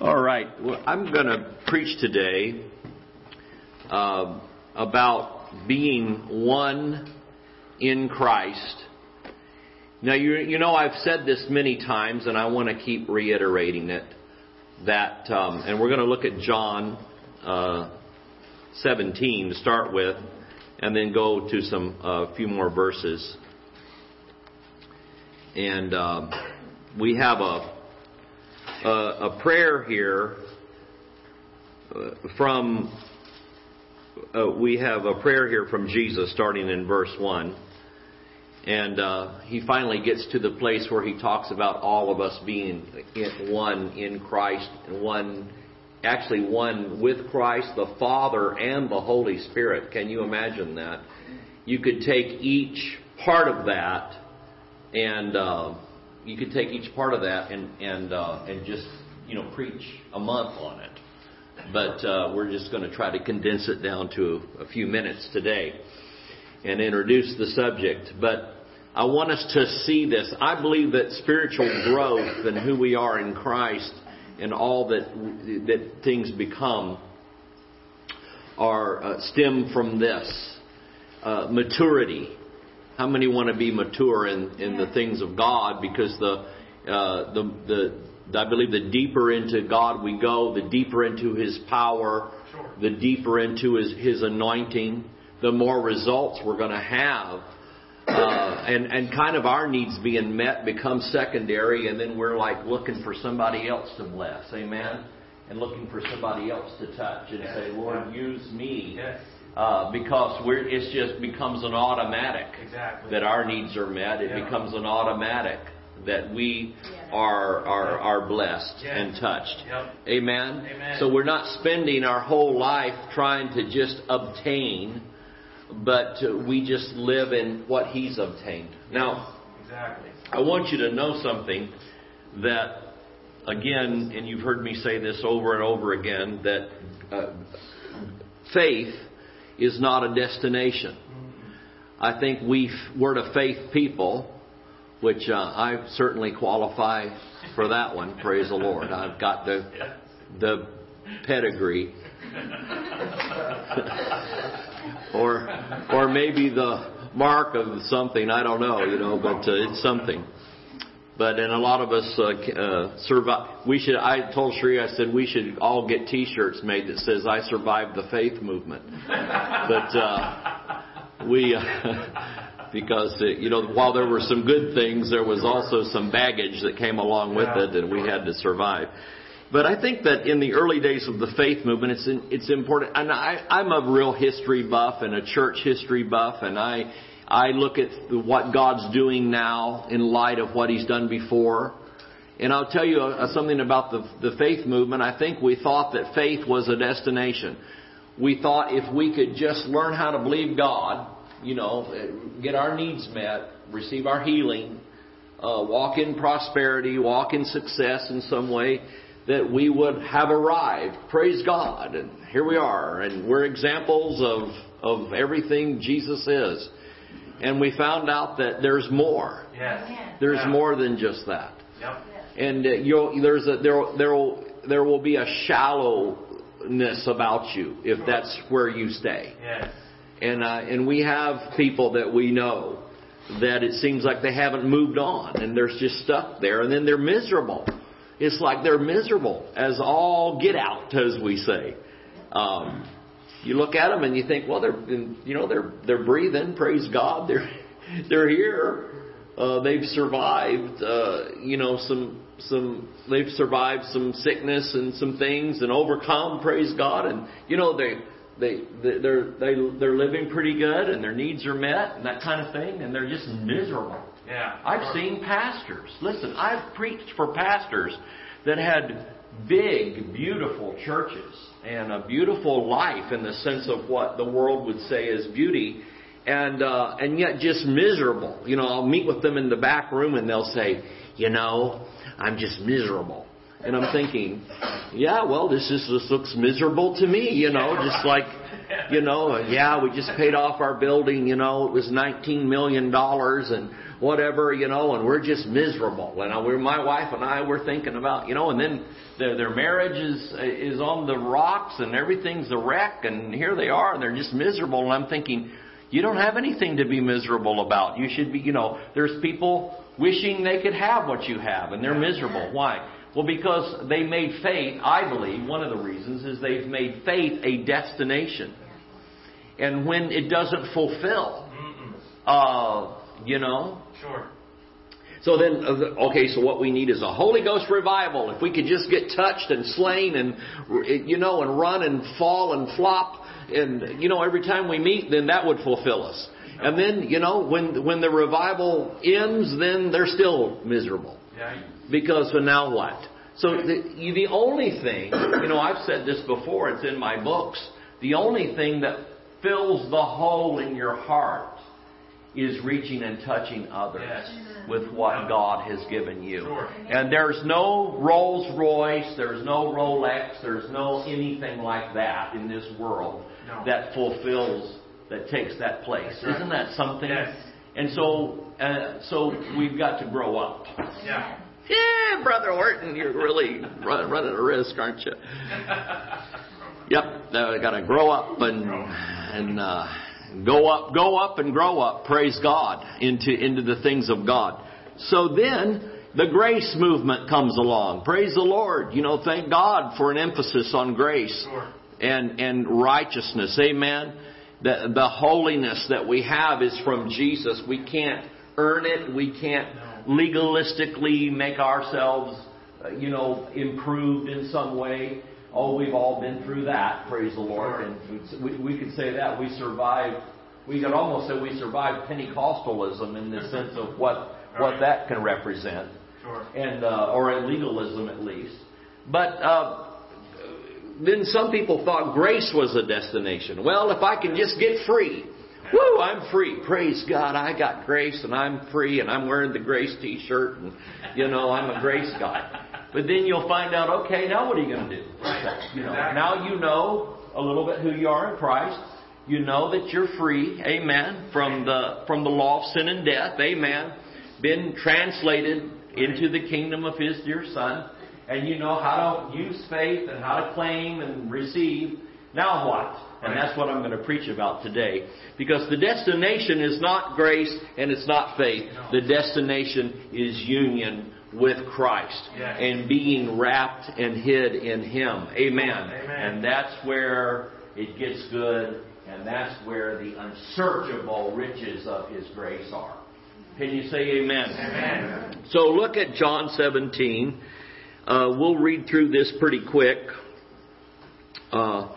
All right. Well, I'm going to preach today uh, about being one in Christ. Now, you, you know, I've said this many times, and I want to keep reiterating it. That, um, and we're going to look at John uh, 17 to start with, and then go to some uh, few more verses. And uh, we have a a, a prayer here uh, from, uh, we have a prayer here from Jesus starting in verse 1. And uh, he finally gets to the place where he talks about all of us being in, one in Christ, and one, actually one with Christ, the Father and the Holy Spirit. Can you imagine that? You could take each part of that and uh, you could take each part of that and and uh, and just you know preach a month on it. But uh, we're just going to try to condense it down to a few minutes today and introduce the subject. But I want us to see this. I believe that spiritual growth and who we are in Christ and all that that things become are uh, stem from this uh, maturity how many want to be mature in, in the things of God? Because the, uh, the, the, I believe the deeper into God we go, the deeper into His power, the deeper into His, His anointing, the more results we're going to have. Uh, and, and kind of our needs being met become secondary, and then we're like looking for somebody else to bless. Amen? And looking for somebody else to touch and say, Lord, use me. Yes uh, because we're, it just becomes an automatic exactly. that our needs are met. It yeah. becomes an automatic that we yeah. are are are blessed yeah. and touched. Yep. Amen? Amen. So we're not spending our whole life trying to just obtain, but we just live in what He's obtained. Now, exactly. I want you to know something that again, and you've heard me say this over and over again, that uh, faith is not a destination. I think we, we're a faith people, which uh, I certainly qualify for that one. Praise the Lord. I've got the the pedigree, or or maybe the mark of something. I don't know, you know, but uh, it's something. But and a lot of us uh, uh, survive. We should. I told Sheree. I said we should all get T-shirts made that says "I survived the faith movement." but uh, we, uh, because uh, you know, while there were some good things, there was also some baggage that came along with it, and we had to survive. But I think that in the early days of the faith movement, it's in, it's important. And I, I'm a real history buff and a church history buff, and I I look at what God's doing now in light of what He's done before. And I'll tell you uh, something about the, the faith movement. I think we thought that faith was a destination. We thought if we could just learn how to believe God, you know, get our needs met, receive our healing, uh, walk in prosperity, walk in success in some way, that we would have arrived. Praise God. And here we are. And we're examples of, of everything Jesus is and we found out that there's more. Yes. There's yeah. more than just that. Yep. And uh, you'll, there's a, there, there, will, there will be a shallowness about you if sure. that's where you stay. Yes. And, uh, and we have people that we know that it seems like they haven't moved on and they're just stuck there and then they're miserable. It's like they're miserable as all get out, as we say. Um, you look at them and you think, well, they're you know they're they're breathing. Praise God, they're they're here. Uh, they've survived, uh, you know, some some they've survived some sickness and some things and overcome. Praise God, and you know they they they're they they're living pretty good and their needs are met and that kind of thing, and they're just miserable. Yeah, I've seen pastors. Listen, I've preached for pastors that had big, beautiful churches and a beautiful life in the sense of what the world would say is beauty, and uh, and yet just miserable. You know, I'll meet with them in the back room and they'll say, you know, I'm just miserable. And I'm thinking, yeah, well, this is this looks miserable to me, you know, just like, you know, yeah, we just paid off our building, you know, it was 19 million dollars, and whatever, you know, and we're just miserable. And I, we're, my wife and I were thinking about, you know, and then their, their marriage is is on the rocks and everything's a wreck, and here they are, and they're just miserable. And I'm thinking, you don't have anything to be miserable about. You should be, you know, there's people wishing they could have what you have, and they're miserable. Why? Well, because they made faith, I believe, one of the reasons is they've made faith a destination. And when it doesn't fulfill, uh, you know. Sure. So then, uh, okay, so what we need is a Holy Ghost revival. If we could just get touched and slain and, you know, and run and fall and flop, and, you know, every time we meet, then that would fulfill us. And then, you know, when, when the revival ends, then they're still miserable. Yeah. Because so now what? So the, the only thing, you know, I've said this before, it's in my books, the only thing that fills the hole in your heart is reaching and touching others Yes. with what God has given you. Sure. And there's no Rolls Royce, there's no Rolex, there's no anything like that in this world No. that fulfills, that takes that place. right. Isn't that something? Yes. And so, uh, so we've got to grow up. Yeah. Yeah, Brother Horton, you're really run, running a risk, aren't you? Yep, uh, got to grow up and and uh, go up, go up and grow up. Praise God into into the things of God. So then the grace movement comes along. Praise the Lord. You know, thank God for an emphasis on grace and and righteousness. Amen. The the holiness that we have is from Jesus. We can't earn it. We can't legalistically make ourselves, uh, you know, improved in some way. Oh, we've all been through that. Praise the Lord. And we, we could say that we survived. We could almost say we survived Pentecostalism in the sense of what what that can represent Sure. and uh, or a legalism at least. But uh, then some people thought grace was a destination. Well, if I can just get free, woo, I'm free. Praise God, I got grace and I'm free and I'm wearing the grace T-shirt and you know I'm a grace guy. But then you'll find out, okay, now what are you going to do? You know, Exactly. now you know a little bit who you are in Christ. You know that you're free, amen, from the from the law of sin and death, amen. Been translated into the kingdom of His dear Son, and you know how to use faith and how to claim and receive. Now what? And that's what I'm going to preach about today. Because the destination is not grace and it's not faith. The destination is union with Christ Yes. and being wrapped and hid in Him. Amen. Amen. And that's where it gets good, and that's where the unsearchable riches of His grace are. Can you say amen? Amen. So look at John 17. Uh, we'll read through this pretty quick. Uh,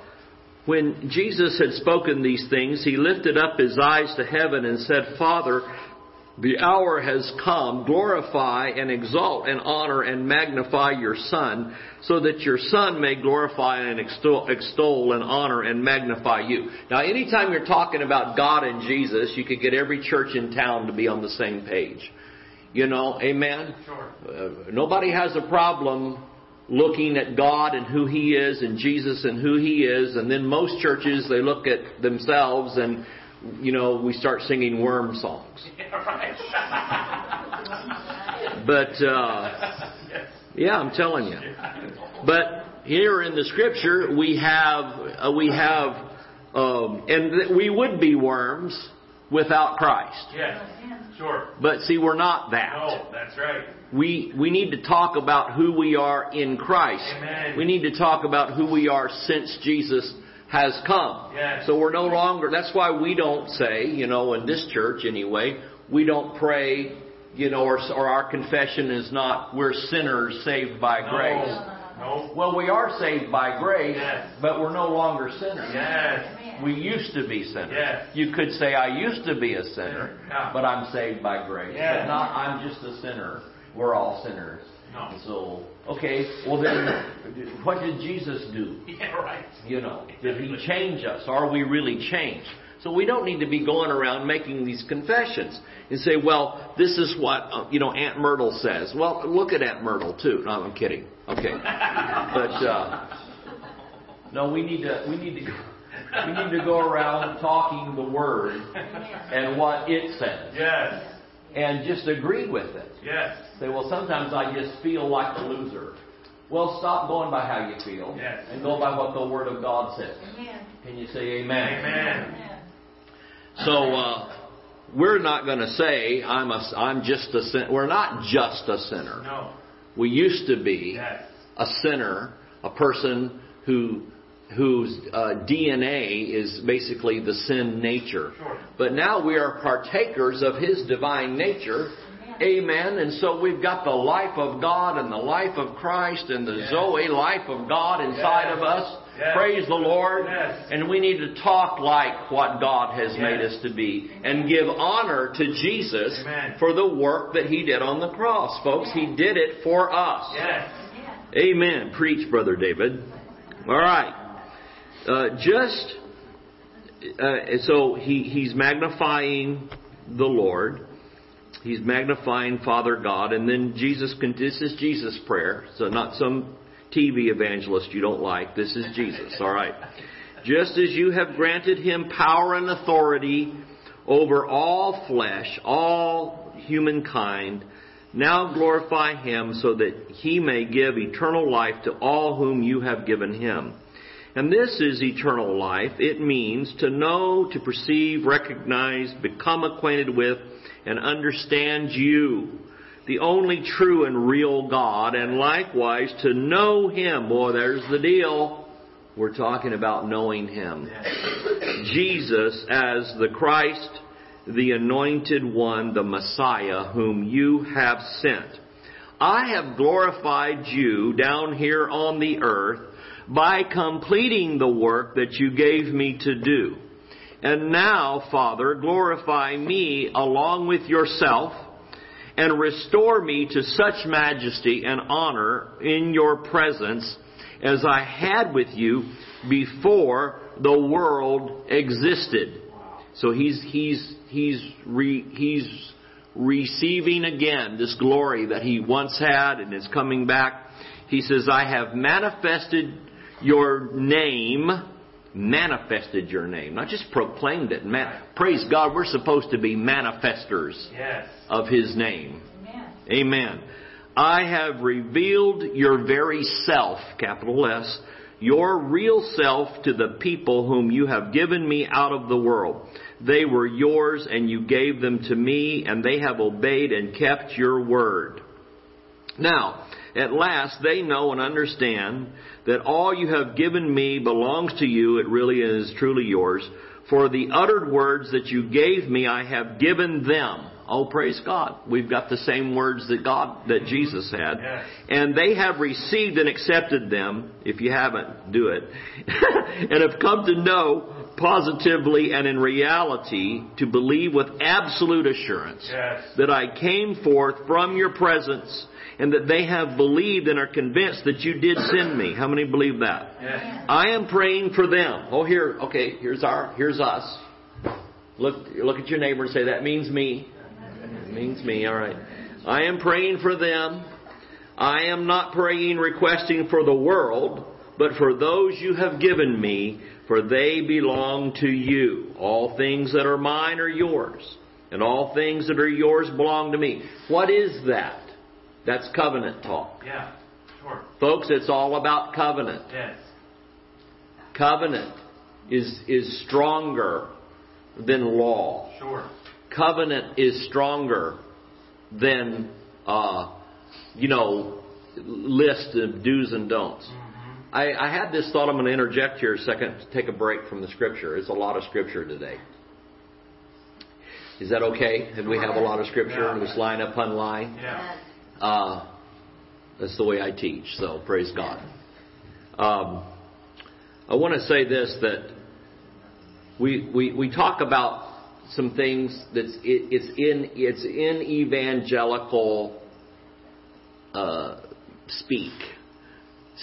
when Jesus had spoken these things, he lifted up his eyes to heaven and said, Father, the hour has come. Glorify and exalt and honor and magnify your Son, so that your Son may glorify and extol, extol and honor and magnify you. Now, anytime you're talking about God and Jesus, you could get every church in town to be on the same page. You know, amen? Sure. Uh, nobody has a problem looking at God and who He is and Jesus and who He is, and then most churches they look at themselves and you know we start singing worm songs. Yeah, right. But uh, yeah, I'm telling you. But here in the Scripture we have uh, we have um, and th- we would be worms without Christ. Yes. Sure. But see, we're not that. No, that's right. we we need to talk about who we are in Christ. Amen. We need to talk about who we are since Jesus has come. Yes. So we're no longer that's why we don't say, you know, in this church anyway, we don't pray, you know, or, or our confession is not we're sinners saved by grace. No. No. Well, we are saved by grace, Yes. but we're no longer sinners. Yes. We used to be sinners. Yes. You could say, I used to be a sinner, Yeah. but I'm saved by grace. But not, I'm just a sinner. We're all sinners. No. So, okay, well then, what did Jesus do? Yeah, right. You know, did he change us? Are we really changed? So we don't need to be going around making these confessions and say, well, this is what, uh, you know, Aunt Myrtle says. Well, look at Aunt Myrtle too. No, I'm kidding. Okay. But, uh, no, we need to, we need to, we need to go around talking the word and what it says. Yes. and just agree with it. Yes. Say, well, sometimes I just feel like a loser. Well, stop going by how you feel Yes. and go by what the Word of God says. Amen. Can you say amen? Amen. Amen. So uh, we're not going to say I'm a I'm just a sin. We're not just a sinner. No. We used to be Yes. a sinner, a person who whose uh, DNA is basically the sin nature. Sure. But now we are partakers of His divine nature. Amen. And so we've got the life of God and the life of Christ and the Yes. Zoe life of God inside Yes. of us. Yes. Praise the Lord. Yes. And we need to talk like what God has made us to be and give honor to Jesus Amen. for the work that He did on the cross. Folks, He did it for us. Yes. Amen. Amen. Preach, Brother David. All right. Uh, just uh, so he, he's magnifying the Lord. He's magnifying Father God, and then Jesus. This is Jesus' prayer. So not some TV evangelist you don't like. This is Jesus. All right. Just as you have granted him power and authority over all flesh, all humankind, now glorify him so that he may give eternal life to all whom you have given him. And this is eternal life. It means to know, to perceive, recognize, become acquainted with, and understand you, the only true and real God, and likewise to know him. Boy, there's the deal. We're talking about knowing him. Jesus as the Christ, the anointed one, the Messiah, whom you have sent. I have glorified you down here on the earth by completing the work that you gave me to do. And now, Father, glorify me along with yourself and restore me to such majesty and honor in your presence as I had with you before the world existed. So he's he's he's re, he's receiving again this glory that he once had and is coming back. He says, "I have manifested your name." Manifested your name, not just proclaimed it. Man, praise God, we're supposed to be manifestors Yes. of His name. Amen. Amen. I have revealed your very self, capital S, your real self to the people whom you have given me out of the world. They were yours and you gave them to me and they have obeyed and kept your word. Now, at last they know and understand that all you have given me belongs to you. It really is truly yours. For the uttered words that you gave me, I have given them. Oh, praise God. We've got the same words that God, that Jesus had. Yes. And they have received and accepted them. If you haven't, do it. and have come to know positively and in reality to believe with absolute assurance Yes. that I came forth from your presence and that they have believed and are convinced that you did send me. How many believe that? Yes. I am praying for them. Oh, here, okay, here's our, here's us. Look, look at your neighbor and say, that means me. It means me, alright. I am praying for them. I am not praying requesting for the world, but for those you have given me, for they belong to you. All things that are mine are yours, and all things that are yours belong to me. What is that? That's covenant talk. Yeah. Sure. Folks, it's all about covenant. Yes. Covenant is, is stronger than law. Sure. Covenant is stronger than, uh, you know, list of do's and don'ts. I, I had this thought. I'm going to interject here a second to take a break from the scripture. It's a lot of scripture today. Is that okay? If we have a lot of scripture and just line upon line? Yeah. Uh, that's the way I teach, so praise God. Um, I want to say this that we, we, we talk about some things that's it, it's in it's in evangelical uh, speak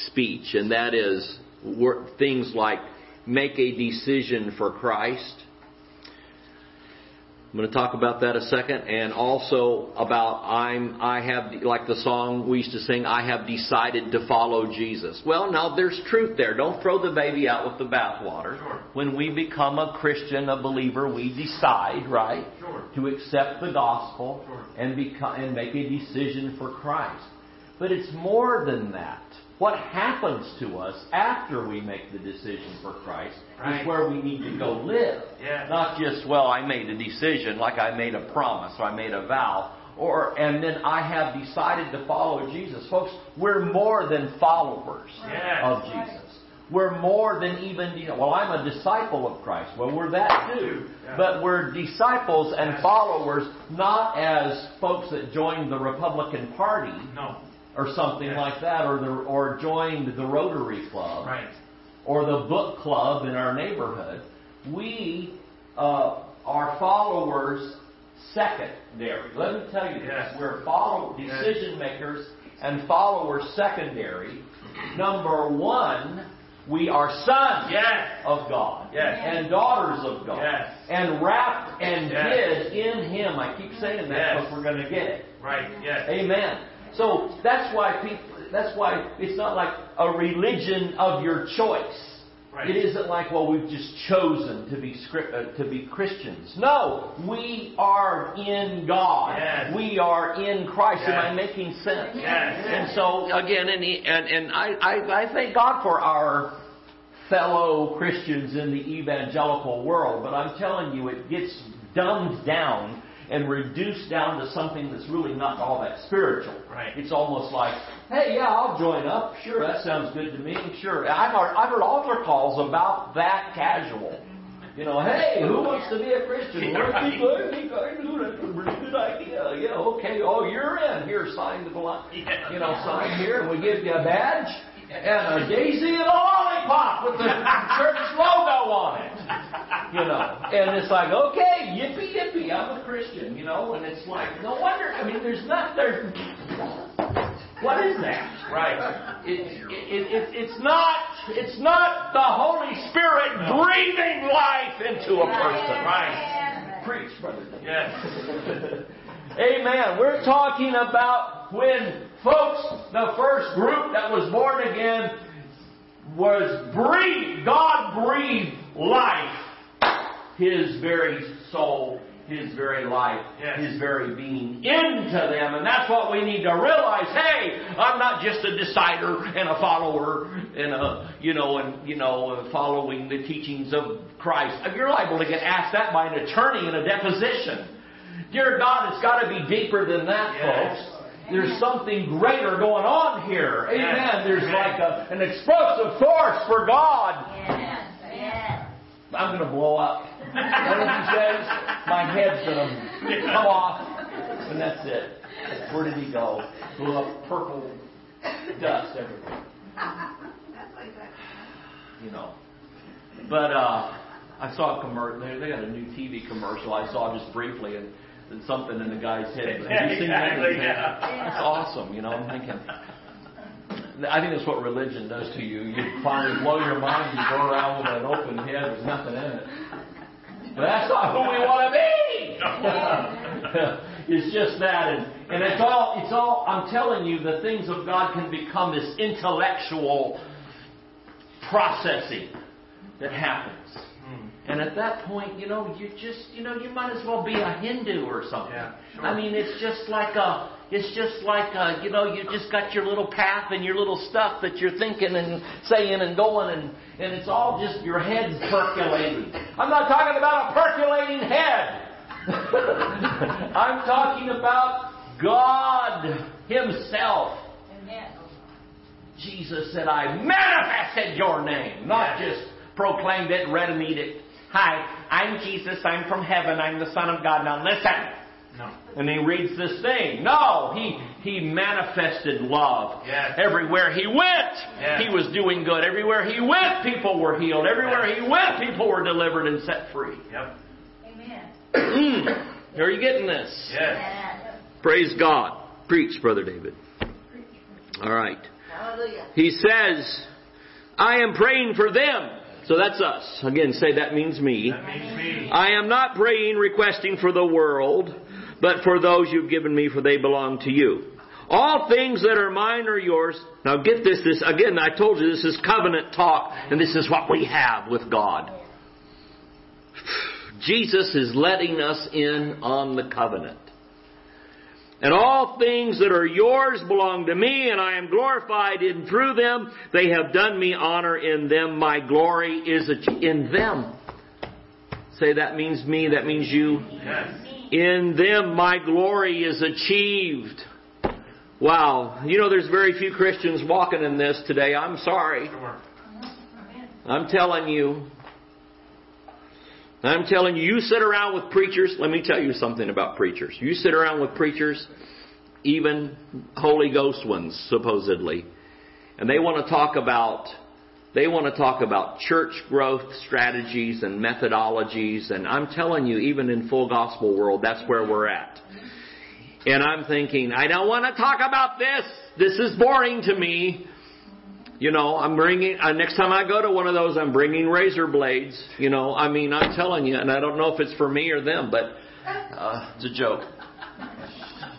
speech, and that is things like make a decision for Christ. I'm going to talk about that a second, and also about I'm I have like the song we used to sing. I have decided to follow Jesus. Well, now there's truth there. Don't throw the baby out with the bathwater. Sure. When we become a Christian, a believer, we decide, right, Sure. to accept the gospel Sure. and become and make a decision for Christ. But it's more than that. What happens to us after we make the decision for Christ Right. is where we need to go live. Yeah. Not just, well, I made a decision, like I made a promise or I made a vow, or and then I have decided to follow Jesus. Folks, we're more than followers of Jesus. We're more than even, you know, well, I'm a disciple of Christ. Well, we're that too. Yeah. But we're disciples and followers, not as folks that joined the Republican Party No. Or something Yes. like that, or the, or joined the Rotary Club Right. or the book club in our neighborhood. We uh, are followers secondary. Let me tell you Yes. this: we're follow decision makers and followers secondary. Number one, we are sons Yes. of God Yes. and daughters of God, Yes. and wrapped and hid in Him. I keep saying that because we're going to get it. Right. Yes. Amen. So that's why people. That's why it's not like a religion of your choice. Right. It isn't like, well, we've just chosen to be script, uh, to be Christians. No, we are in God. Yes. We are in Christ. Am Yes. I making sense? Yes. And so again, and he- and, and I, I I thank God for our fellow Christians in the evangelical world, but I'm telling you, it gets dumbed down and reduced down to something that's really not all that spiritual. Right. It's almost like, hey, yeah, I'll join up. Sure, that sounds good to me. Sure. I've heard, I've heard altar calls about that casual. You know, hey, who wants to be a Christian? Be right. good. Be good. Ooh, That's a really good idea. Yeah, okay. Oh, you're in. Here, sign the bl- Yeah. You know, sign here, and we give you a badge and a daisy and a lollipop with the church logo on it. You know, and it's like, okay, yippee yippee, I'm a Christian. You know, and it's like, no wonder. I mean, there's not there. What is that? Right. It, it, it, it's not. It's not the Holy Spirit breathing life into a person. Right. Preach, brother. Yes. Amen. We're talking about when folks, the first group that was born again was breathed, God breathed life, His very soul, His very life, Yes. His very being into them. And that's what we need to realize. Hey, I'm not just a decider and a follower and a, you know, and, you know, following the teachings of Christ. You're liable to get asked that by an attorney in a deposition. Dear God, it's got to be deeper than that, Yes. folks. There's something greater going on here. Amen. There's like a, an explosive force for God. Yes, yes. I'm going to blow up. What did he says? My head's going to come off, and that's it. Where did he go? Blew up purple dust everywhere. You know. But uh, I saw a commercial. They got a new TV commercial I saw just briefly, and, and something in the guy's head. Have you seen that? Exactly, yeah. That's awesome. You know, I'm thinking. I think that's what religion does to you. You finally blow your mind. You go around with an open head. There's nothing in it. But that's not who we want to be. it's just that, and, and it's all. It's all. I'm telling you, the things of God can become this intellectual processing that happens. And at that point, you know, you just, you know, you might as well be a Hindu or something. Yeah, sure. I mean, it's just like a, it's just like a, you know, you just got your little path and your little stuff that you're thinking and saying and going, and and it's all just your head's percolating. I'm not talking about a percolating head. I'm talking about God Himself. Amen. Jesus said, I manifested your name, not Yes. just proclaimed it, read and eat it. Hi, I'm Jesus, I'm from heaven, I'm the Son of God. Now listen. No. And he reads this thing. No, he he manifested love. Yes. Everywhere he went, Yes. he was doing good. Everywhere he went, people were healed. Everywhere Yes. he went, people were delivered and set free. Yep. Amen. Are you getting this? Yes. Yes. Praise God. Preach, Brother David. All right. Hallelujah. He says, I am praying for them. So that's us. Again, say that means me. That means me. I am not praying, requesting for the world, but for those you've given me, for they belong to you. All things that are mine are yours. Now get this, this, again, I told you this is covenant talk, and this is what we have with God. Jesus is letting us in on the covenant. And all things that are yours belong to me, and I am glorified in through them. They have done me honor in them. My glory is in them. Say that means me, that means you. Yes. In them my glory is achieved. Wow. You know, there's very few Christians walking in this today. I'm sorry. I'm telling you. I'm telling you, you sit around with preachers. Let me tell you something about preachers. You sit around with preachers, even Holy Ghost ones, supposedly, and they want to talk about they want to talk about church growth strategies and methodologies, and I'm telling you, even in full gospel world, that's where we're at. And I'm thinking, I don't want to talk about this. This is boring to me. You know, I'm bringing, uh, next time I go to one of those, I'm bringing razor blades. You know, I mean, I'm telling you, and I don't know if it's for me or them, but uh, it's a joke.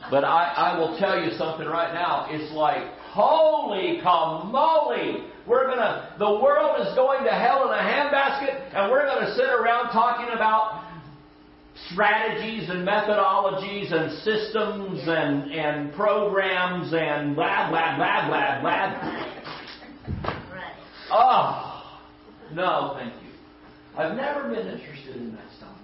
But I, I will tell you something right now. It's like, holy camoli! We're gonna, the world is going to hell in a handbasket, and we're gonna sit around talking about strategies and methodologies and systems and, and programs and blah, blah, blah, blah, blah. Right. Oh, no, thank you. I've never been interested in that stuff.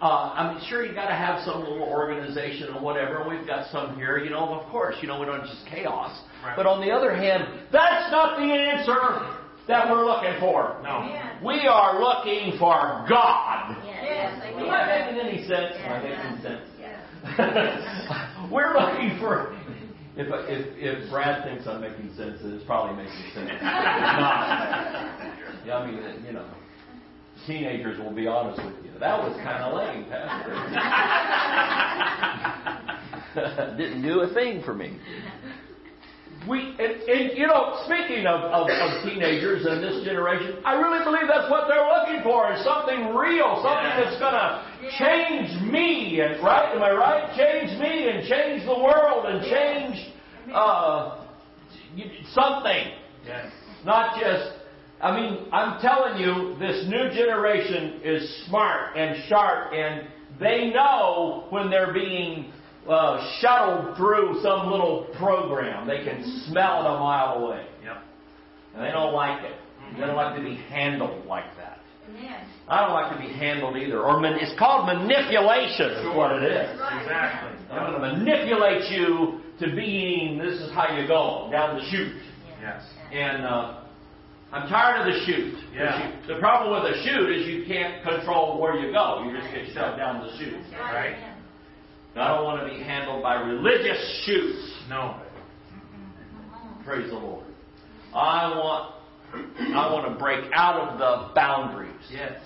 Uh, I'm sure you've got to have some little organization or whatever. We've got some here, you know. Of course, you know we don't just chaos. Right. But on the other hand, that's not the answer that we're looking for. No. Amen. We are looking for God. Yes. Am I making any sense? Am I making sense? Yes. We're looking for. If, if, if Brad thinks I'm making sense, then it's probably making sense. It's not. Yeah, I mean, you know, teenagers will be honest with you. That was kind of lame, Pastor. Didn't do a thing for me. We, and, and you know, speaking of, of, of teenagers and this generation, I really believe that's what they're looking for is something real, something Yeah. that's going to change me, and right? Am I right? Change me and change the world and change uh, something, Yes. not just. I mean, I'm telling you, this new generation is smart and sharp, and they know when they're being uh, shuttled through some little program. They can smell it a mile away. Yep. And they don't like it. They don't like to be handled like that. Amen. I don't like to be handled either. Or man, it's called manipulation, is what it is. Exactly. I'm going to manipulate you to being, this is how you go, down the chute. Yes. And uh, I'm tired of the chute. The Yeah. chute- The problem with a chute is you can't control where you go. You just get shoved down the chute. Right. And I don't want to be handled by religious chutes. No. Praise the Lord. I want I want to break out of the boundaries. Yes.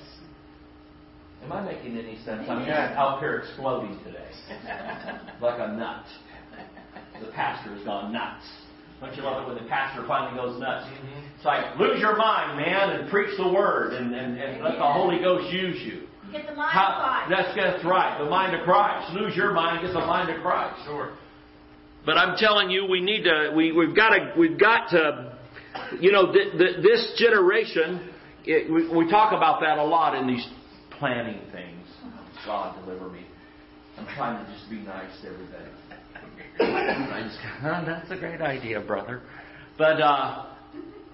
Am I making any sense? I'm here, out here exploding today. like a nut. The pastor has gone nuts. Don't you love it when the pastor finally goes nuts? Mm-hmm. It's like, lose your mind, man, and preach the word and, and, and let the Holy Ghost use you. Get the mind How, quiet. that's, that's right, the mind of Christ. Lose your mind, get the mind of Christ. Sure. But I'm telling you, we need to. We, we've got to. We've got to. You know, th- th- this generation. It, we, we talk about that a lot in these planning things. God deliver me. I'm trying to just be nice to everybody. I just, oh, that's a great idea, brother. But uh,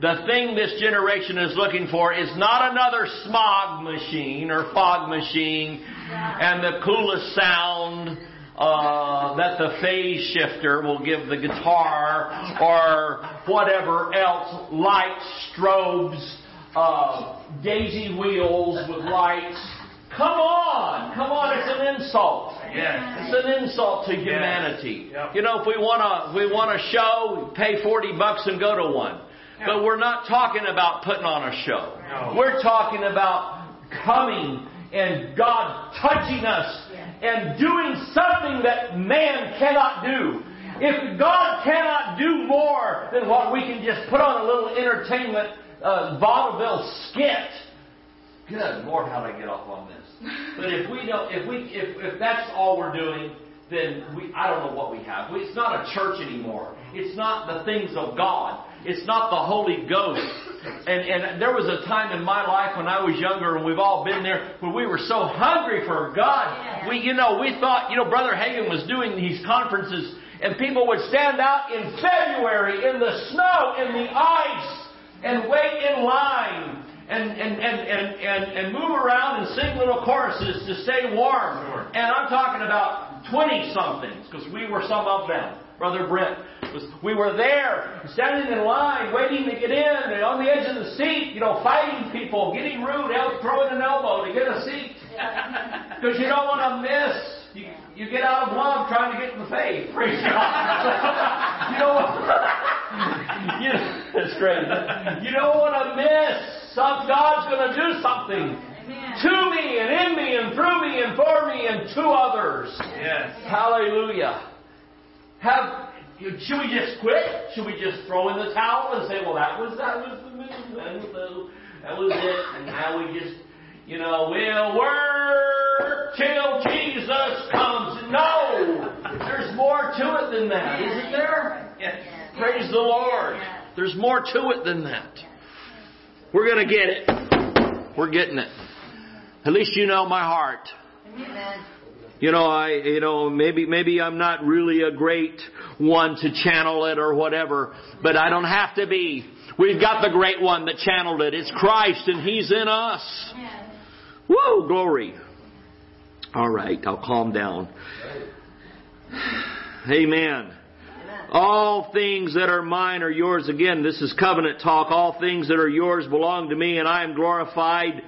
the thing this generation is looking for is not another smog machine or fog machine and the coolest sound uh, that the phase shifter will give the guitar or whatever else, lights, strobes, uh, daisy wheels with lights. Come on, come on, it's an insult. Yes. It's an insult to humanity. Yep. You know, if we want to, we want a show, pay forty bucks and go to one. But we're not talking about putting on a show. No. We're talking about coming and God touching us and doing something that man cannot do. If God cannot do more than what we can just put on a little entertainment uh, vaudeville skit, good Lord, how did I get off on this? But if we don't, if we, if, if that's all we're doing, then we, I don't know what we have. It's not a church anymore. It's not the things of God. It's not the Holy Ghost. And, and there was a time in my life when I was younger, and we've all been there, where we were so hungry for God. We, you know, we thought, you know, Brother Hagin was doing these conferences, and people would stand out in February in the snow, in the ice, and wait in line and, and, and, and, and, and move around and sing little choruses to stay warm. And I'm talking about 20 somethings, because we were some of them. Brother Brent, was, we were there, standing in line, waiting to get in, and on the edge of the seat, you know, fighting people, getting rude, throwing an elbow to get a seat. Because you don't want to miss. You, you get out of love trying to get in the faith. Praise God. you don't want you, That's great. You don't want to miss. Some, God's going to do something to me and in me and through me and for me and to others. Yes. Hallelujah. Have should we just quit? Should we just throw in the towel and say, "Well, that was that was the move, that was the, that was it," and now we just, you know, we'll work till Jesus comes? No, there's more to it than that, isn't there? Yes. Praise the Lord. There's more to it than that. We're going to get it. We're getting it. At least you know my heart. Amen. You know, I, you know, maybe, maybe I'm not really a great one to channel it or whatever, but I don't have to be. We've got the great one that channeled it. It's Christ and He's in us. Woo, glory. All right, I'll calm down. Amen. All things that are mine are yours. Again, this is covenant talk. All things that are yours belong to me, and I am glorified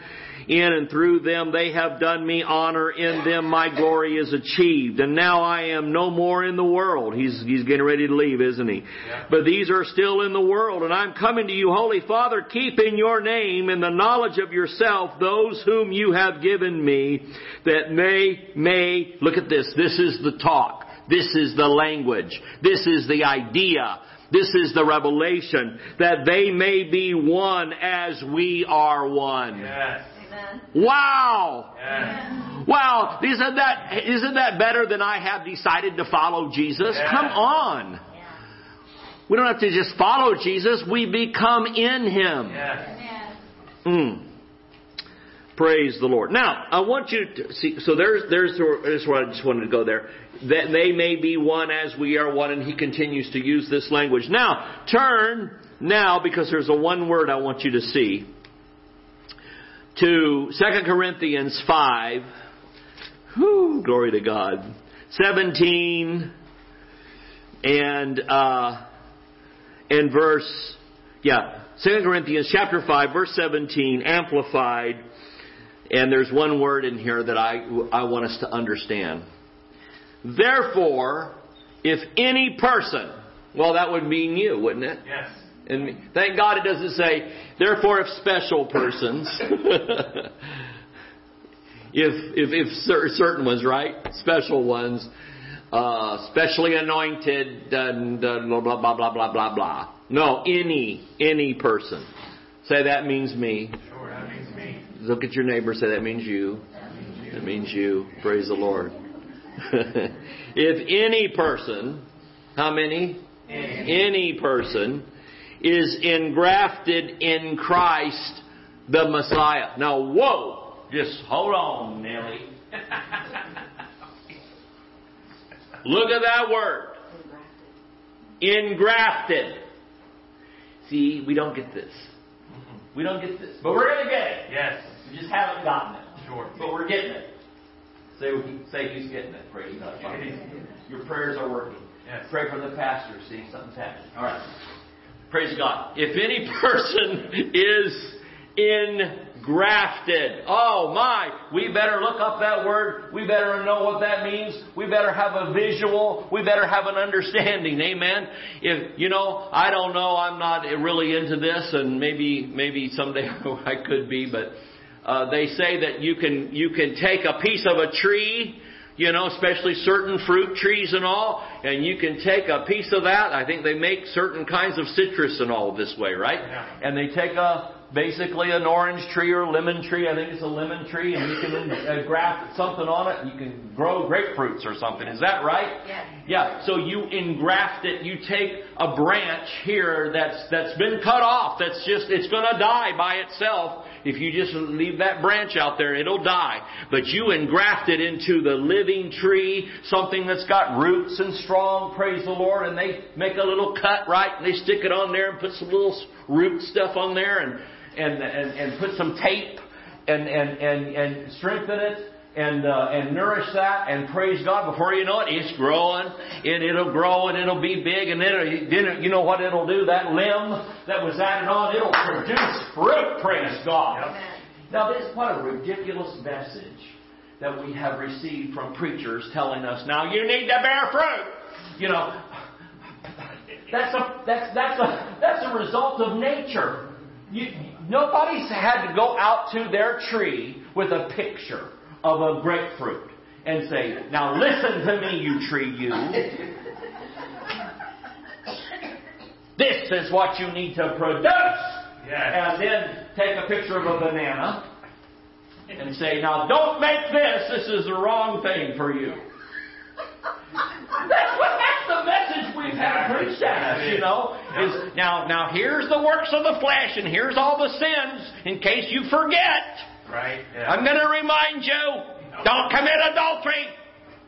in and through them. They have done me honor. In them my glory is achieved. And now I am no more in the world. He's, he's getting ready to leave, isn't he? Yeah. But these are still in the world. And I'm coming to you, Holy Father, keep in your name in the knowledge of yourself those whom you have given me that may, may, look at this. This is the talk. This is the language. This is the idea. This is the revelation that they may be one as we are one. Yes. Amen. Wow! Yes. Wow! Isn't that, isn't that better than I have decided to follow Jesus? Yeah. Come on! Yeah. We don't have to just follow Jesus, we become in Him. Yes. Mm. Praise the Lord. Now, I want you to see, so there's, there's, there's where I just wanted to go there. That they may be one as we are one, and he continues to use this language. Now, turn now, because there's a one word I want you to see, to 2 Corinthians 5. Whew, glory to God. 17 and, uh, and verse, yeah, 2 Corinthians chapter 5, verse 17, amplified. And there's one word in here that I, I want us to understand. Therefore, if any person, well, that would mean you, wouldn't it? Yes. And thank God it doesn't say, therefore, if special persons, if, if, if certain ones, right? Special ones, uh, specially anointed, and blah, blah, blah, blah, blah, blah, blah. No, any, any person. Say that means me. Sure, that means me. Look at your neighbor, say that means you. That means you. Praise the Lord. if any person, how many? Any person is engrafted in Christ the Messiah. Now, whoa! Just hold on, Nellie. Look at that word. Engrafted. See, we don't get this. We don't get this. But we're going to get it. Yes. We just haven't gotten it. Sure. But we're getting it. Say, say he's getting it. Praise God. Your prayers are working. Yes. Pray for the pastor. See, something's happening. All right. Praise God. If any person is engrafted, oh my, we better look up that word. We better know what that means. We better have a visual. We better have an understanding. Amen. If you know, I don't know. I'm not really into this, and maybe maybe someday I could be, but uh, they say that you can you can take a piece of a tree, you know, especially certain fruit trees and all. and you can take a piece of that. I think they make certain kinds of citrus and all this way, right? Yeah. And they take a basically an orange tree or lemon tree. I think it's a lemon tree, and you can uh, graft something on it. You can grow grapefruits or something. Is that right? Yes. Yeah. So you engraft it. You take a branch here that's that's been cut off. That's just it's going to die by itself. If you just leave that branch out there, it'll die. But you engraft it into the living tree, something that's got roots and strong. Praise the Lord. And they make a little cut right, and they stick it on there and put some little root stuff on there, and and and, and put some tape and and and and strengthen it and uh, and nourish that and praise God. Before you know it, it's growing and it'll grow and it'll be big and then then you know what it'll do. That limb that was added on, it'll produce fruit. Praise God. Now, this what a ridiculous message that we have received from preachers telling us now you need to bear fruit. You know, that's a that's that's a that's a result of nature. You, nobody's had to go out to their tree with a picture of a grapefruit and say, "Now listen to me, you tree, you." This is what you need to produce. Yes. And then take a picture of a banana and say, now don't make this. This is the wrong thing for you. That's what that's the message we've had preached at us, you know. Is now now here's the works of the flesh and here's all the sins in case you forget. Right? Yeah. I'm going to remind you, don't commit adultery.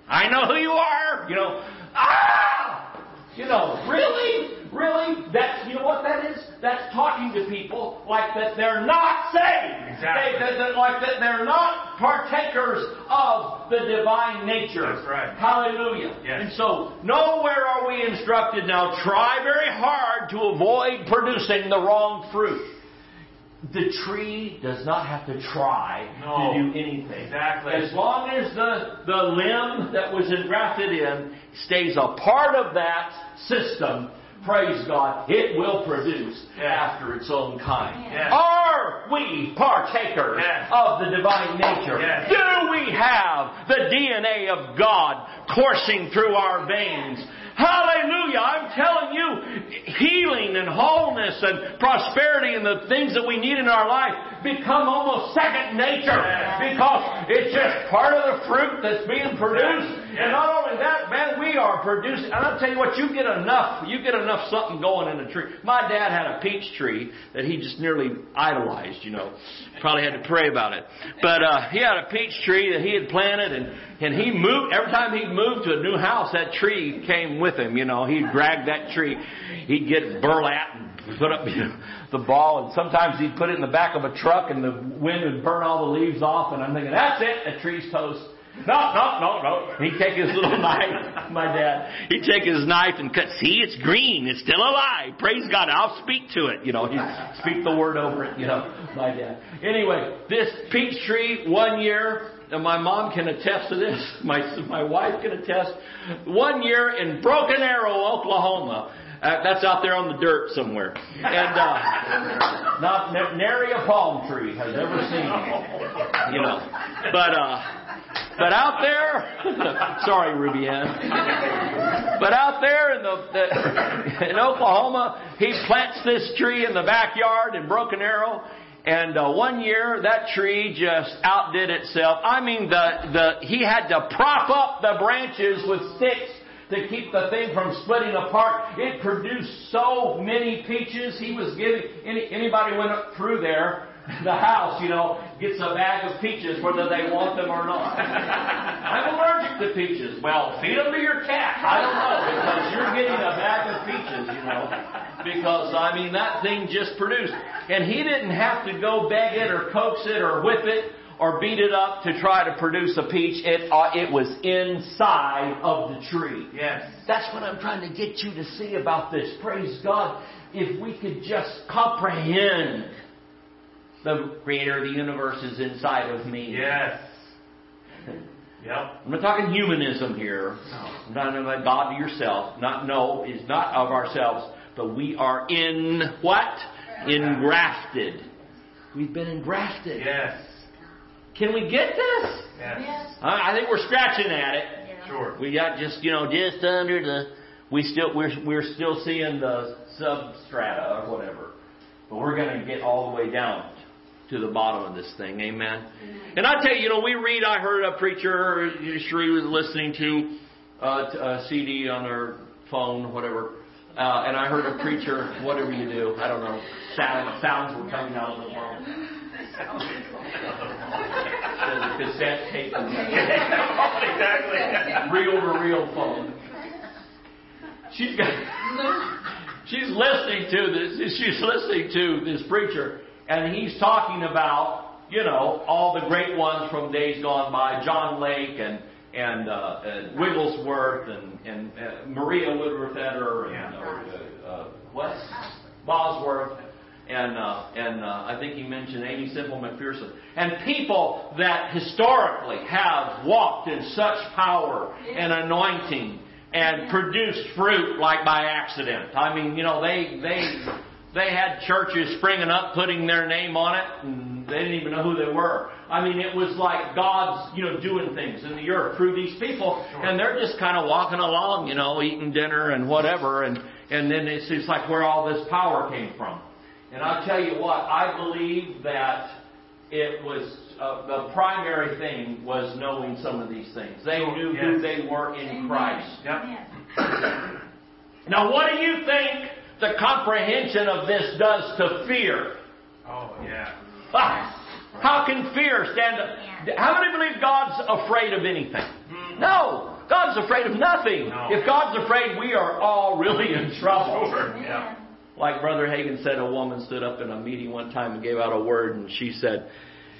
I know who you are. You know, ah, you know, really, really. That's you know what that is. That's talking to people like that they're not saved. Exactly. They, that- that- like that they're not partakers of the divine nature. That's right. Hallelujah. Yes. And so nowhere are we instructed now. Try very hard to avoid producing the wrong fruit. The tree does not have to try No. to do anything. Exactly. As long as the, the limb that was engrafted in stays a part of that system, praise God, it will produce after its own kind. Are we partakers of the divine nature? Do we have the DNA of God coursing through our veins? Hallelujah. I'm telling you, healing and wholeness and prosperity and the things that we need in our life become almost second nature because it's just part of the fruit that's being produced. And not only that, man, we are producing. And I'll tell you what, you get enough, you get enough something going in a tree. My dad had a peach tree that he just nearly idolized, you know. Probably had to pray about it. But uh, he had a peach tree that he had planted, and and he moved. Every time he moved to a new house, that tree came with him. You know, he'd drag that tree. He'd get burlap and put up you know, the ball, and sometimes he'd put it in the back of a truck, and the wind would burn all the leaves off. And I'm thinking, that's it, the tree's toast. No, no, no, no. He'd take his little knife, my dad. He'd take his knife and cut. See, it's green. It's still alive. Praise God. I'll speak to it. You know, he'd speak the word over it. You know, my dad. Anyway, this peach tree, one year, and my mom can attest to this. My my wife can attest. One year in Broken Arrow, Oklahoma. Uh, that's out there on the dirt somewhere. And uh, not nary a palm tree has ever seen. You know, but uh, but out there, sorry, Ruby Ann. But out there in the, the in Oklahoma, he plants this tree in the backyard in Broken Arrow, and uh, one year that tree just outdid itself. I mean, the the he had to prop up the branches with sticks to keep the thing from splitting apart. It produced so many peaches. He was giving any, anybody went up through there. The house, you know, gets a bag of peaches whether they want them or not. I'm allergic to peaches. Well, feed them to your cat. I don't know because you're getting a bag of peaches, you know. Because I mean that thing just produced, and he didn't have to go beg it or coax it or whip it or beat it up to try to produce a peach. It uh, it was inside of the tree. Yes. That's what I'm trying to get you to see about this. Praise God. If we could just comprehend the creator of the universe is inside of me. Yes. Yep. I'm not talking humanism here. I'm not talking about God to yourself. Not no, it's not of ourselves, but we are in what? Engrafted. We've been engrafted. Yes. Can we get this? Yes. Yes. I I think we're scratching at it. Yes. Sure. We got just you know just under the. We still we're we're still seeing the substrata or whatever, but we're going to get all the way down to the bottom of this thing. Amen. And I tell you, you know, we read. I heard a preacher Sheree was listening to uh, t- a CD on her phone, whatever. Uh, and I heard a preacher, whatever you do, I don't know, sound, sounds were coming out of the phone. The cassette tape, exactly. reel to reel phone. She's got, she's listening to this. She's listening to this preacher, and he's talking about, you know, all the great ones from days gone by, John Lake and and, uh, and Wigglesworth and and uh, Maria Woodworth Etter and uh, uh, what? Bosworth. And uh, and uh, I think he mentioned Aimee Semple McPherson. And people that historically have walked in such power and anointing and produced fruit like by accident. I mean, you know, they they they had churches springing up, putting their name on it, and they didn't even know who they were. I mean, it was like God's, you know, doing things in the earth through these people, and they're just kind of walking along, you know, eating dinner and whatever, and and then it's just like where all this power came from. And I tell you what, I believe that it was uh, the primary thing was knowing some of these things. They knew who they were in Christ. Yep. Now, what do you think the comprehension of this does to fear? Oh, yeah. Ah, How can fear stand up? How many believe God's afraid of anything? No, God's afraid of nothing. No. If God's afraid, we are all really in trouble. Sure. Yeah. Like Brother Hagin said, a woman stood up in a meeting one time and gave out a word, and she said,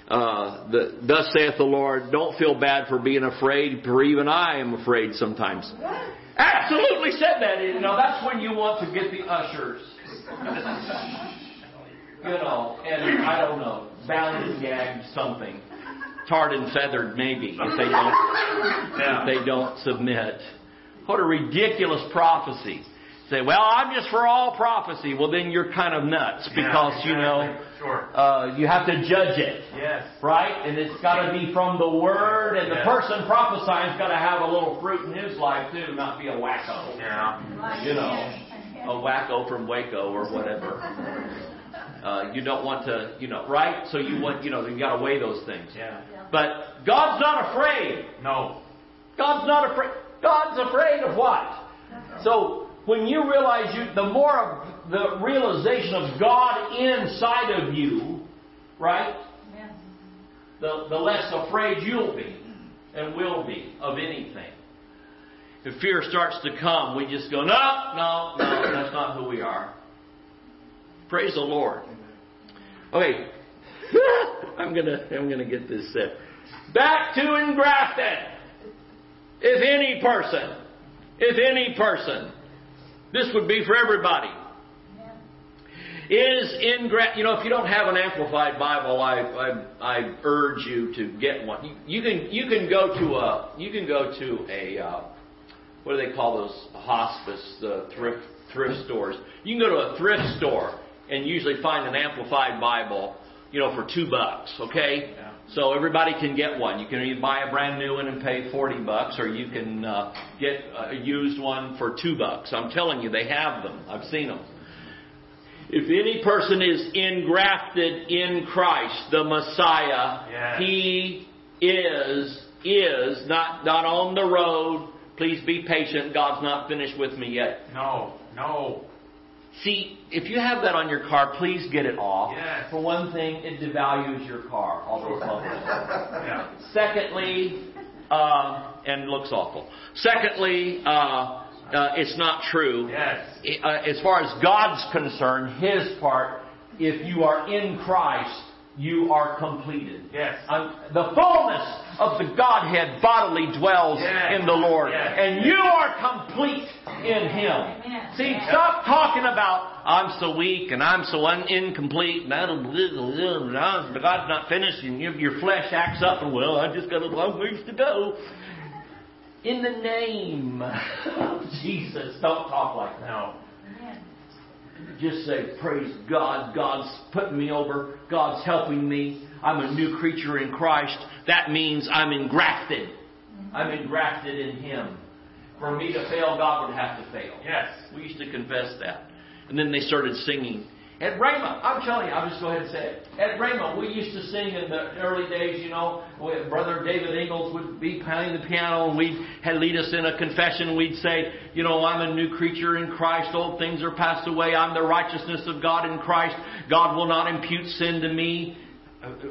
uh, the, "Thus saith the Lord, don't feel bad for being afraid, for even I am afraid sometimes." Absolutely said that. You know, that's when you want to get the ushers. You know, and I don't know, bound and gagged something, tarred and feathered maybe if they don't if they don't submit. What a ridiculous prophecy. Say, well, I'm just for all prophecy. Well, then you're kind of nuts because Yeah, you know. Sure. uh, you have to judge it Yes. right? And it's got to be from the Word, and the person prophesying's got to have a little fruit in his life too, not be a wacko. Yeah. You know, a wacko from Waco or whatever. Uh, you don't want to, you know, right? So you want, you know, you got to weigh those things. Yeah. But God's not afraid. No. God's not afraid. God's afraid of what? So when you realize you, the more of the realization of God inside of you, right? the, the less afraid you'll be and will be of anything. If fear starts to come, we just go, no, no, no, that's not who we are. Praise the Lord. Okay. I'm gonna I'm gonna get this set. Back to engrafted. If any person, if any person, this would be for everybody. Is in you know if you don't have an amplified bible i i, I urge you to get one. You, you can you can go to a you can go to a uh, what do they call those? Hospice uh, thrift thrift stores. You can go to a thrift store and usually find an amplified bible you know for two bucks okay. So everybody can get one you can either buy a brand new one and pay 40 bucks or you can uh, get a used one for two bucks i'm telling you they have them i've seen them if any person is engrafted in Christ, the Messiah, Yes. he is, is not, not on the road. Please be patient. God's not finished with me yet. No. No. See, if you have that on your car, please get it off. Yes. For one thing, it devalues your car, all those bubbles. Yeah. Secondly, uh, and looks awful. Secondly, uh, uh, it's not true. Yes. Uh, as far as God's concerned, His part, if you are in Christ, you are completed. Yes. Um, the fullness of the Godhead bodily dwells Yes. in the Lord, Yes. and you are complete in Him. See, stop talking about I'm so weak and I'm so un- incomplete and I don't, but God's not finished, and your, your flesh acts up and well, I just got a long ways to go. In the name of Jesus, don't talk like that. No. Just say, Praise God. God's putting me over. God's helping me. I'm a new creature in Christ. That means I'm engrafted. I'm engrafted in Him. For me to fail, God would have to fail. Yes. We used to confess that. And then they started singing. At Rhema, I'm telling you, I'll just go ahead and say it. At Rhema, we used to sing in the early days, you know, Brother David Ingles would be playing the piano and we'd had lead us in a confession. We'd say, you know, I'm a new creature in Christ. Old things are passed away. I'm the righteousness of God in Christ. God will not impute sin to me.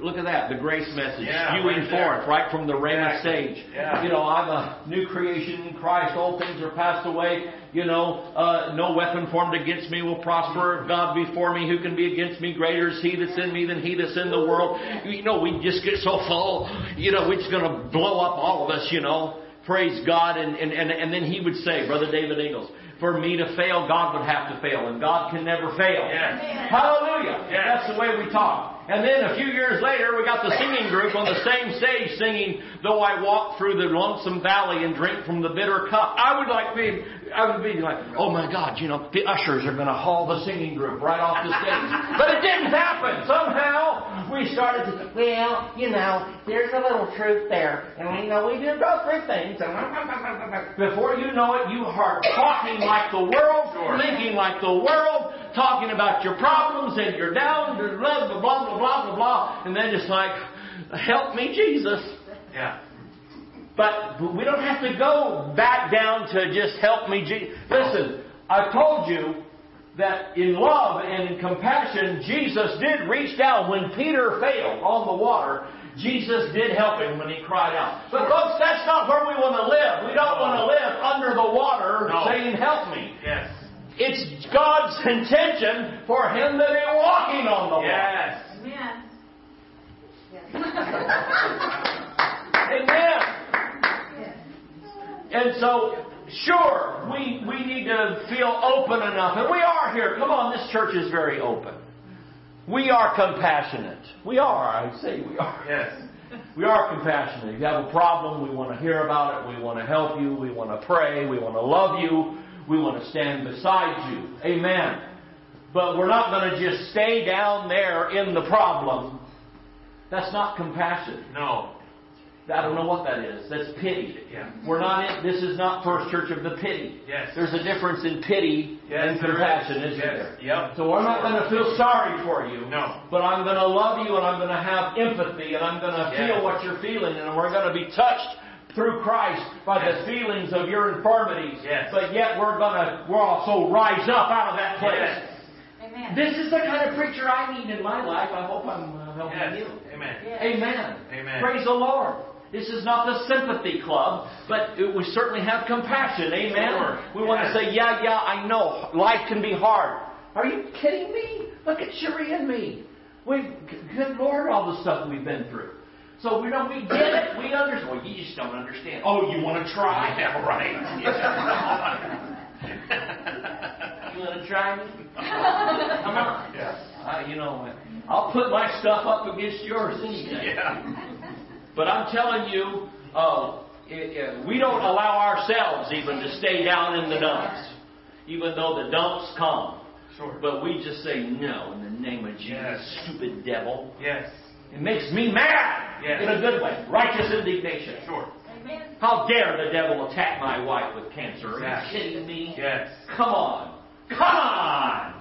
Look at that, the grace message Yeah, spewing right there. forth right from the Rhema Exactly. stage. Yeah. You know, I'm a new creation in Christ. Old things are passed away. You know, uh, no weapon formed against me will prosper. God be for me, who can be against me? Greater is He that's in me than He that's in the world. You know, we just get so full. You know, we're just going to blow up all of us. You know, praise God. And and and, and then He would say, Brother David Ingles, for me to fail, God would have to fail, and God can never fail. Yes. Hallelujah. Yes. That's the way we talk. And then a few years later, we got the singing group on the same stage singing, Though I walk through the lonesome valley and drink from the bitter cup. I would like to be, I would be like, oh my God, you know, the ushers are going to haul the singing group right off the stage. but it didn't happen. Somehow we started to, Well, you know, there's a little truth there. And we know we do go through things. And Before you know it, you are talking like the world, Sure. thinking like the world, talking about your problems and you're down, blah, blah, blah, blah, blah, blah, blah. And then it's like, help me, Jesus. Yeah. But we don't have to go back down to just help me, Jesus. Listen, I told you that in love and in compassion, Jesus did reach down when Peter failed on the water. Jesus did help him when he cried out. But folks, that's not where we want to live. We don't want to live under the water No. saying, help me. Yes. It's God's intention for him to be walking on the water. Yes. Amen. Amen. And so, sure, we, we need to feel open enough. And we are here. Come on, this church is very open. We are compassionate. We are, I say we are. Yes. We are compassionate. If you have a problem, we want to hear about it. We want to help you. We want to pray. We want to love you. We want to stand beside you. Amen. But we're not going to just stay down there in the problem. That's not compassion. No. I don't know what that is. That's pity. Yeah. We're not in, this is not First Church of the pity. Yes. There's a difference in pity Yes, and compassion, is. isn't Yes. there? Yep. So I'm not going to feel sorry for you. No. But I'm going to love you and I'm going to have empathy and I'm going to Yes. feel what you're feeling and we're going to be touched through Christ by the feelings of your infirmities. Yes. But yet we're going to we're also rise up out of that place. Yes. Amen. This is the kind of preacher I need in my life. I hope I'm uh, helping Yes. you. Amen. Yes. Amen. Amen. Praise the Lord. This is not the sympathy club, but it- we certainly have compassion. Amen. Sure. We want to say, yeah, yeah, I know. Life can be hard. Are you kidding me? Look at Sherry and me. We, good Lord, all the stuff we've been through. So we don't, we get it. We understand. Well, you just don't understand. Oh, you want to try? Yeah, right. You want to try me? Come on. Yeah. Uh, you know, I'll put my stuff up against yours any day. Yeah. But I'm telling you, uh, it, it, we don't allow ourselves even to stay down in the dumps, even though the dumps come. Sure. But we just say no in the name of Jesus, Yes. stupid devil. Yes. It makes me mad Yes. in a good way, righteous indignation. Sure. Amen. How dare the devil attack my wife with cancer? Are you Exactly. kidding me? Yes. Come on. Come on.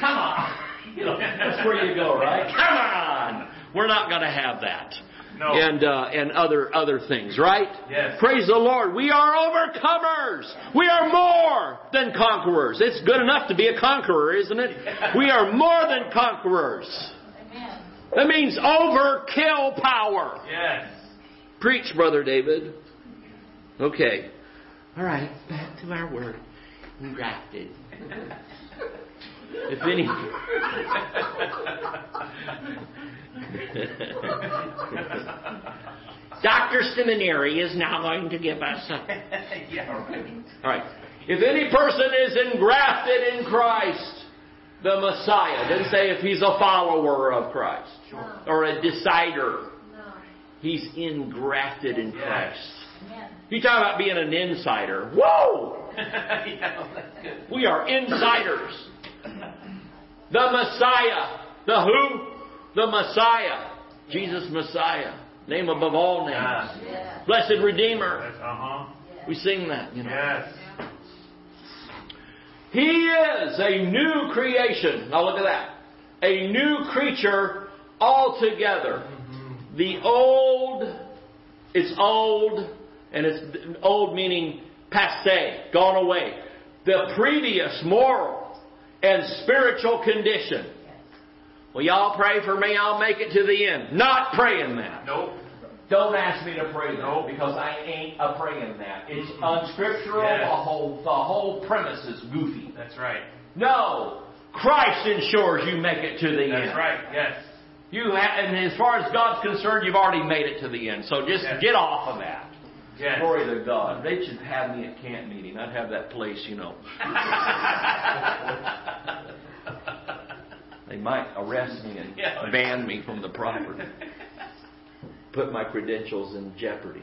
Come on. You know, that's where you go, right? Come on. We're not going to have that. No. And uh, and other other things, right? Yes. Praise the Lord. We are overcomers. We are more than conquerors. It's good enough to be a conqueror, isn't it? We are more than conquerors. Amen. That means overkill power. Yes. Preach, Brother David. Okay. All right, back to our word. Engrafted. If any. Dr. Seminary is now going to give us a. yeah, right. All right. If any person is engrafted in Christ, the Messiah, didn't say if he's a follower of Christ Sure. or a decider. No. He's engrafted in Yes. Christ. Amen. You talk about being an insider. Whoa! yeah, that's good. We are insiders. The Messiah. The who? The Messiah. Jesus Messiah. Name above all names. Yes. Blessed Redeemer. That's, uh-huh. We sing that, you know. Yes. He is a new creation. Now look at that. A new creature altogether. The old, it's old, and it's old meaning passe, gone away. The previous moral and spiritual condition. Well, y'all pray for me, I'll make it to the end. Not praying that. Nope. Don't ask me to pray that because I ain't a praying that. It's unscriptural. Yes. The whole the whole premise is goofy. That's right. No, Christ ensures you make it to the end. That's right. Yes. You ha- and as far as God's concerned, you've already made it to the end. So just Yes. get off of that. Yes. Glory to God. They should have me at camp meeting. I'd have that place, you know. They might arrest me and Yeah. ban me from the property. Put my credentials in jeopardy.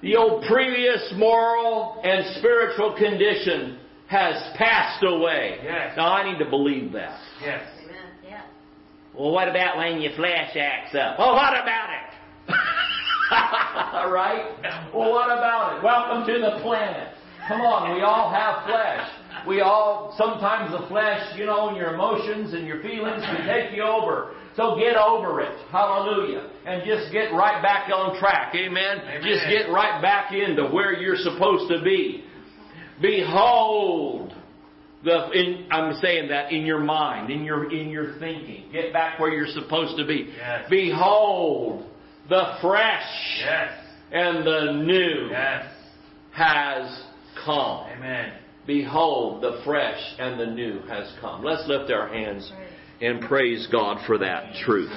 The old previous moral and spiritual condition has passed away. Yes. Now I need to believe that. Yes. Amen. Yeah. Well, what about when your flesh acts up? Well, what about it? right? Well, what about it? Welcome to the planet. Come on, we all have flesh. We all, sometimes the flesh, you know, and your emotions and your feelings can take you over. So get over it. Hallelujah. And just get right back on track. Amen. Amen. Just get right back into where you're supposed to be. Behold, the, in, I'm saying that in your mind, in your in your thinking. Get back where you're supposed to be. Yes. Behold, the fresh Yes. and the new Yes. has come. Amen. Behold, the fresh and the new has come. Let's lift our hands and praise God for that truth.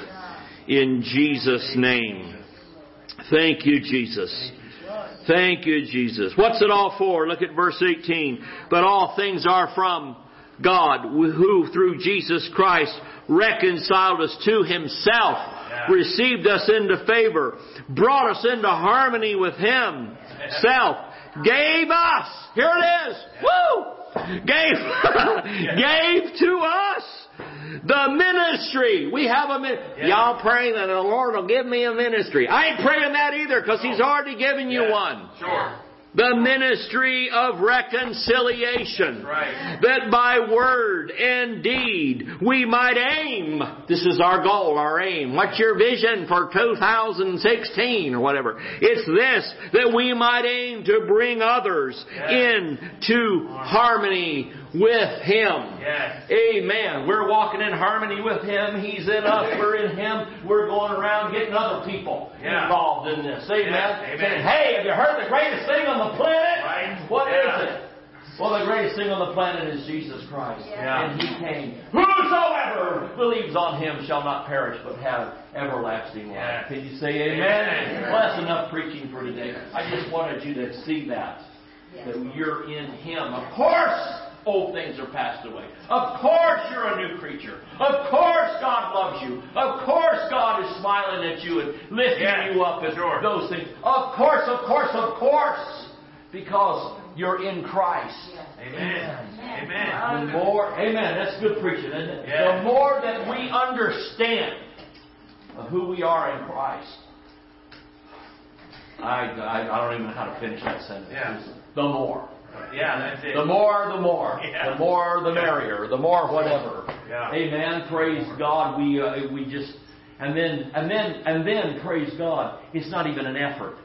In Jesus' name. Thank you, Jesus. Thank you, Jesus. What's it all for? Look at verse 18. But all things are from God, who through Jesus Christ reconciled us to himself, received us into favor, brought us into harmony with himself, gave us, here it is, woo! Gave, gave to us the ministry. We have a min- Yeah. Y'all praying that the Lord will give me a ministry. I ain't praying that either because He's already given you one. Sure. The ministry of reconciliation. Right. That by word and deed we might aim. This is our goal, our aim. What's your vision for 2016 or whatever? It's this, that we might aim to bring others into harmony with Him. Yes. Amen. We're walking in harmony with Him. He's in us. We're in Him. We're going around getting other people Yeah. involved in this. Amen. Yeah. Amen. Saying, hey, have you heard the greatest thing on the planet? Right. What is Yeah. it? Well, the greatest thing on the planet is Jesus Christ. Yeah. And He came. Whosoever believes on Him shall not perish but have everlasting life. Can you say amen? Amen. Well, that's enough preaching for today. I just wanted you to see that that you're in Him. Of course, old things are passed away. Of course, you're a new creature. Of course, God loves you. Of course, God is smiling at you and lifting Yeah, you up and sure. those things. Of course, of course, of course, because you're in Christ. Amen. Amen. The more, amen, that's good preaching, isn't it? Yeah. The more that we understand of who we are in Christ. I, I, I don't even know how to finish that sentence. Yeah. The more. Yeah, that's it. The more, the more. Yeah. The more, the merrier. The more, whatever. Yeah. Amen. Praise God. We uh, we just and then and then and then praise God. It's not even an effort.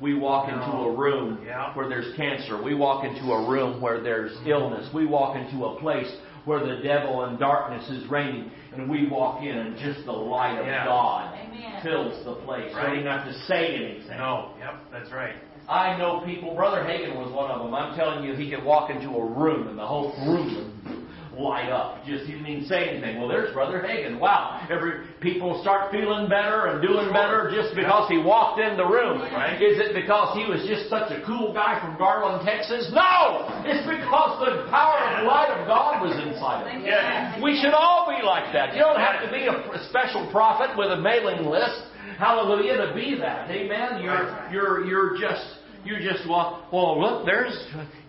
We walk into a room Yeah. where there's cancer. We walk into a room where there's illness. We walk into a place where the devil and darkness is reigning, and we walk in and just the light of Yeah. God Amen. fills the place. You Right. don't even have to say anything. No. Yep. That's right. I know people. Brother Hagin was one of them. I'm telling you, he could walk into a room and the whole room would light up. Just he didn't even say anything. Well, there's Brother Hagin. Wow, every people start feeling better and doing better just because he walked in the room. Right. Is it because he was just such a cool guy from Garland, Texas? No, it's because the power and light of God was inside of him. Yeah. We should all be like that. You don't have to be a a special prophet with a mailing list. Hallelujah to be that. Amen. You're you're you're just you just well, well look there's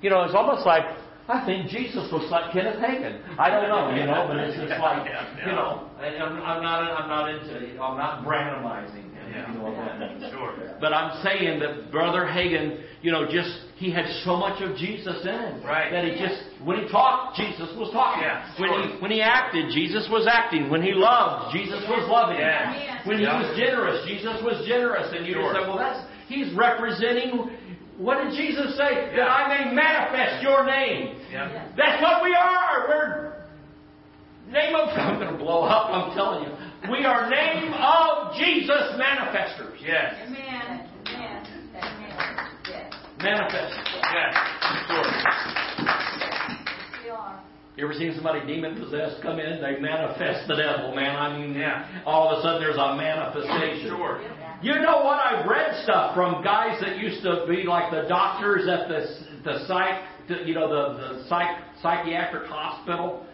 you know it's almost like I think Jesus looks like Kenneth Hagin. I don't know, you know, but it's just like, you know, I'm, I'm not, I'm not into, I'm not randomizing him. Yeah. You know what that means. Sure. But I'm saying that Brother Hagin, you know, just he had so much of Jesus in him Right. that he just when he talked, Jesus was talking. Yeah, when he when he acted, Jesus was acting. When he loved, Jesus was loving. Yeah. When he was generous, Jesus was generous. And you Sure. just say, well, that's he's representing. What did Jesus say? That I may manifest your name. Yeah. That's what we are. We're name of. I'm going to blow up. I'm telling you. We are name of Jesus manifestors. Yes. Amen. Amen. Amen. Yes. Manifestors. Yes. Sure. We are. You ever seen somebody demon possessed come in? They manifest the devil, man. I mean, Yeah. all of a sudden there's a manifestation. Sure. You know what? I've read stuff from guys that used to be like the doctors at the the psych, you know, the the psych, psychiatric hospital,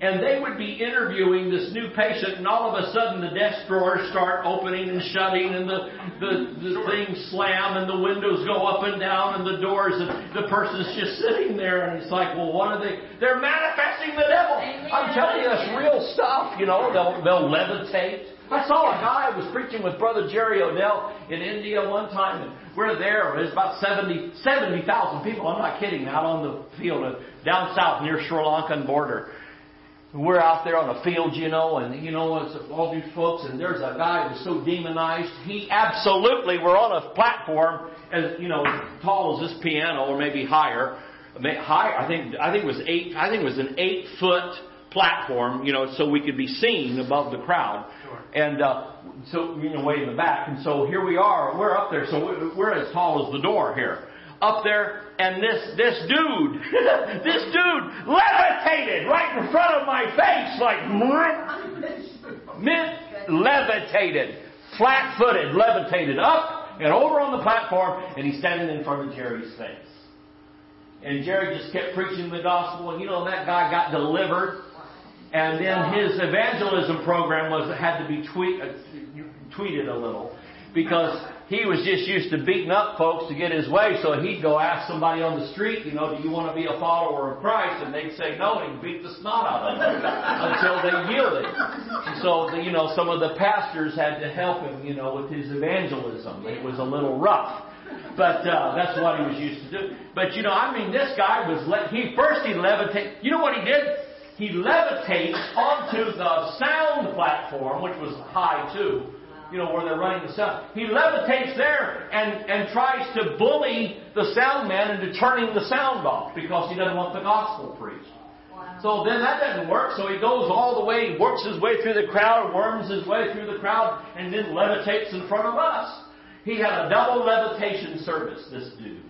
and they would be interviewing this new patient, and all of a sudden the desk drawers start opening and shutting, and the the, the things slam, and the windows go up and down, and the doors, and the person's just sitting there, and it's like, well, what are they? They're manifesting the devil. I'm telling you, that's real stuff. You know, they'll they'll levitate. I saw a guy was preaching with Brother Jerry Odell in India one time, and we're there. There's about 70 people. I'm not kidding. Out on the field uh, down south near Sri Lankan border. We're out there on a field, you know, and you know, it's all these folks, and there's a guy who's so demonized. He absolutely, we're on a platform, as you know, tall as this piano, or maybe higher. High, I think, I think it was eight. I think it was an eight foot platform, you know, so we could be seen above the crowd. Sure. And uh, so, you know, way in the back. And so here we are. We're up there. So we're, as tall as the door here. Up there, and this this dude, this dude levitated right in front of my face, like mint levitated, flat-footed, levitated up and over on the platform, and he's standing in front of Jerry's face. And Jerry just kept preaching the gospel, and you know that guy got delivered. And then his evangelism program was had to be tweet, uh, tweeted a little because he was just used to beating up folks to get his way. So he'd go ask somebody on the street, you know, do you want to be a follower of Christ? And they'd say no, and he'd beat the snot out of them until they yielded. So the, you know, some of the pastors had to help him, you know, with his evangelism. It was a little rough. But uh, that's what he was used to do. But you know, I mean, this guy was le- he first he levitated. You know what he did? He levitates onto the sound platform, which was high too. You know where they're running the sound. He levitates there and and tries to bully the sound man into turning the sound off because he doesn't want the gospel preached. So then that doesn't work. So he goes all the way, works his way through the crowd, worms his way through the crowd, and then levitates in front of us. He had a double levitation service, this dude.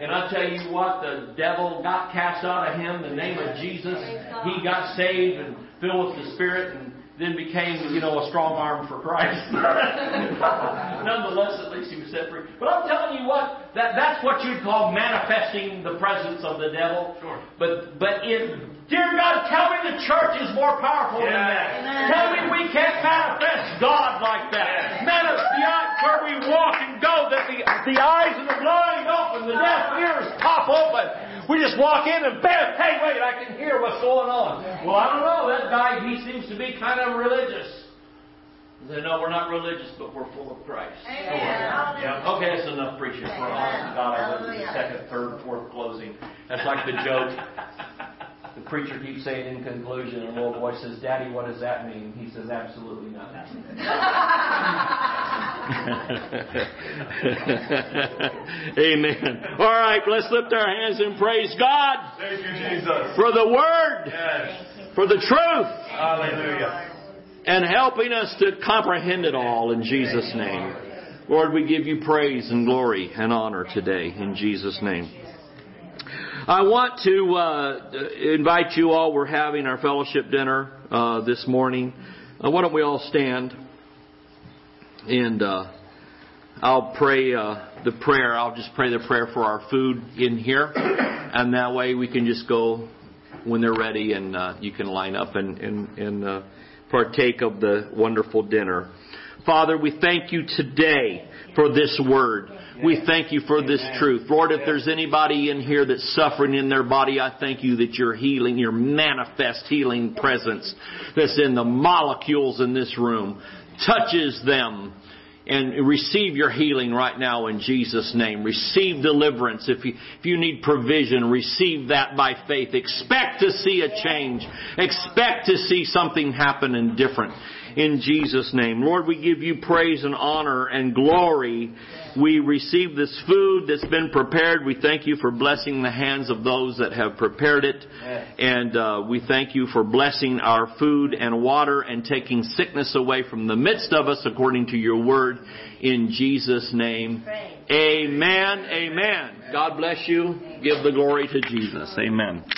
And I tell you what, the devil got cast out of him in the name of Jesus. He got saved and filled with the Spirit and then became, you know, a strong arm for Christ. Nonetheless, at least he was set free. But I'm telling you what, that, that's what you'd call manifesting the presence of the devil. Sure. But but if dear God, tell me the church is more powerful than that. Amen. Tell me we can't manifest God like that. Yeah. Manifest the eyes where we walk and go, that the the eyes of the blind open, the deaf ears pop open. We just walk in and bam, hey wait, I can hear what's going on. Well, I don't know, that guy he seems to be kind of religious. They know we're not religious, but we're full of Christ. Amen. Yep. Okay, that's enough preaching for a honest God. I went to the second, third, fourth closing. That's like the joke. The preacher keeps saying in conclusion, and a little boy says, Daddy, what does that mean? He says, absolutely nothing. Amen. All right, let's lift our hands and praise God Thank you, Jesus. for the Word, Yes. for the truth, Hallelujah. and helping us to comprehend it all in Jesus' name. Lord, we give you praise and glory and honor today in Jesus' name. I want to uh, invite you all. We're having our fellowship dinner uh, this morning. Uh, why don't we all stand? And uh, I'll pray uh, the prayer. I'll just pray the prayer for our food in here, and that way we can just go when they're ready, and uh, you can line up and and, and uh, partake of the wonderful dinner. Father, we thank you today for this word. We thank you for this truth. Lord, if there's anybody in here that's suffering in their body, I thank you that your healing, your manifest healing presence that's in the molecules in this room touches them and receive your healing right now in Jesus' name. Receive deliverance. If you, if you need provision, receive that by faith. Expect to see a change. Expect to see something happen and different in Jesus' name. Lord, we give you praise and honor and glory. We receive this food that's been prepared. We thank you for blessing the hands of those that have prepared it. And uh, we thank you for blessing our food and water and taking sickness away from the midst of us according to your word. In Jesus' name. Amen. Amen. God bless you. Give the glory to Jesus. Amen.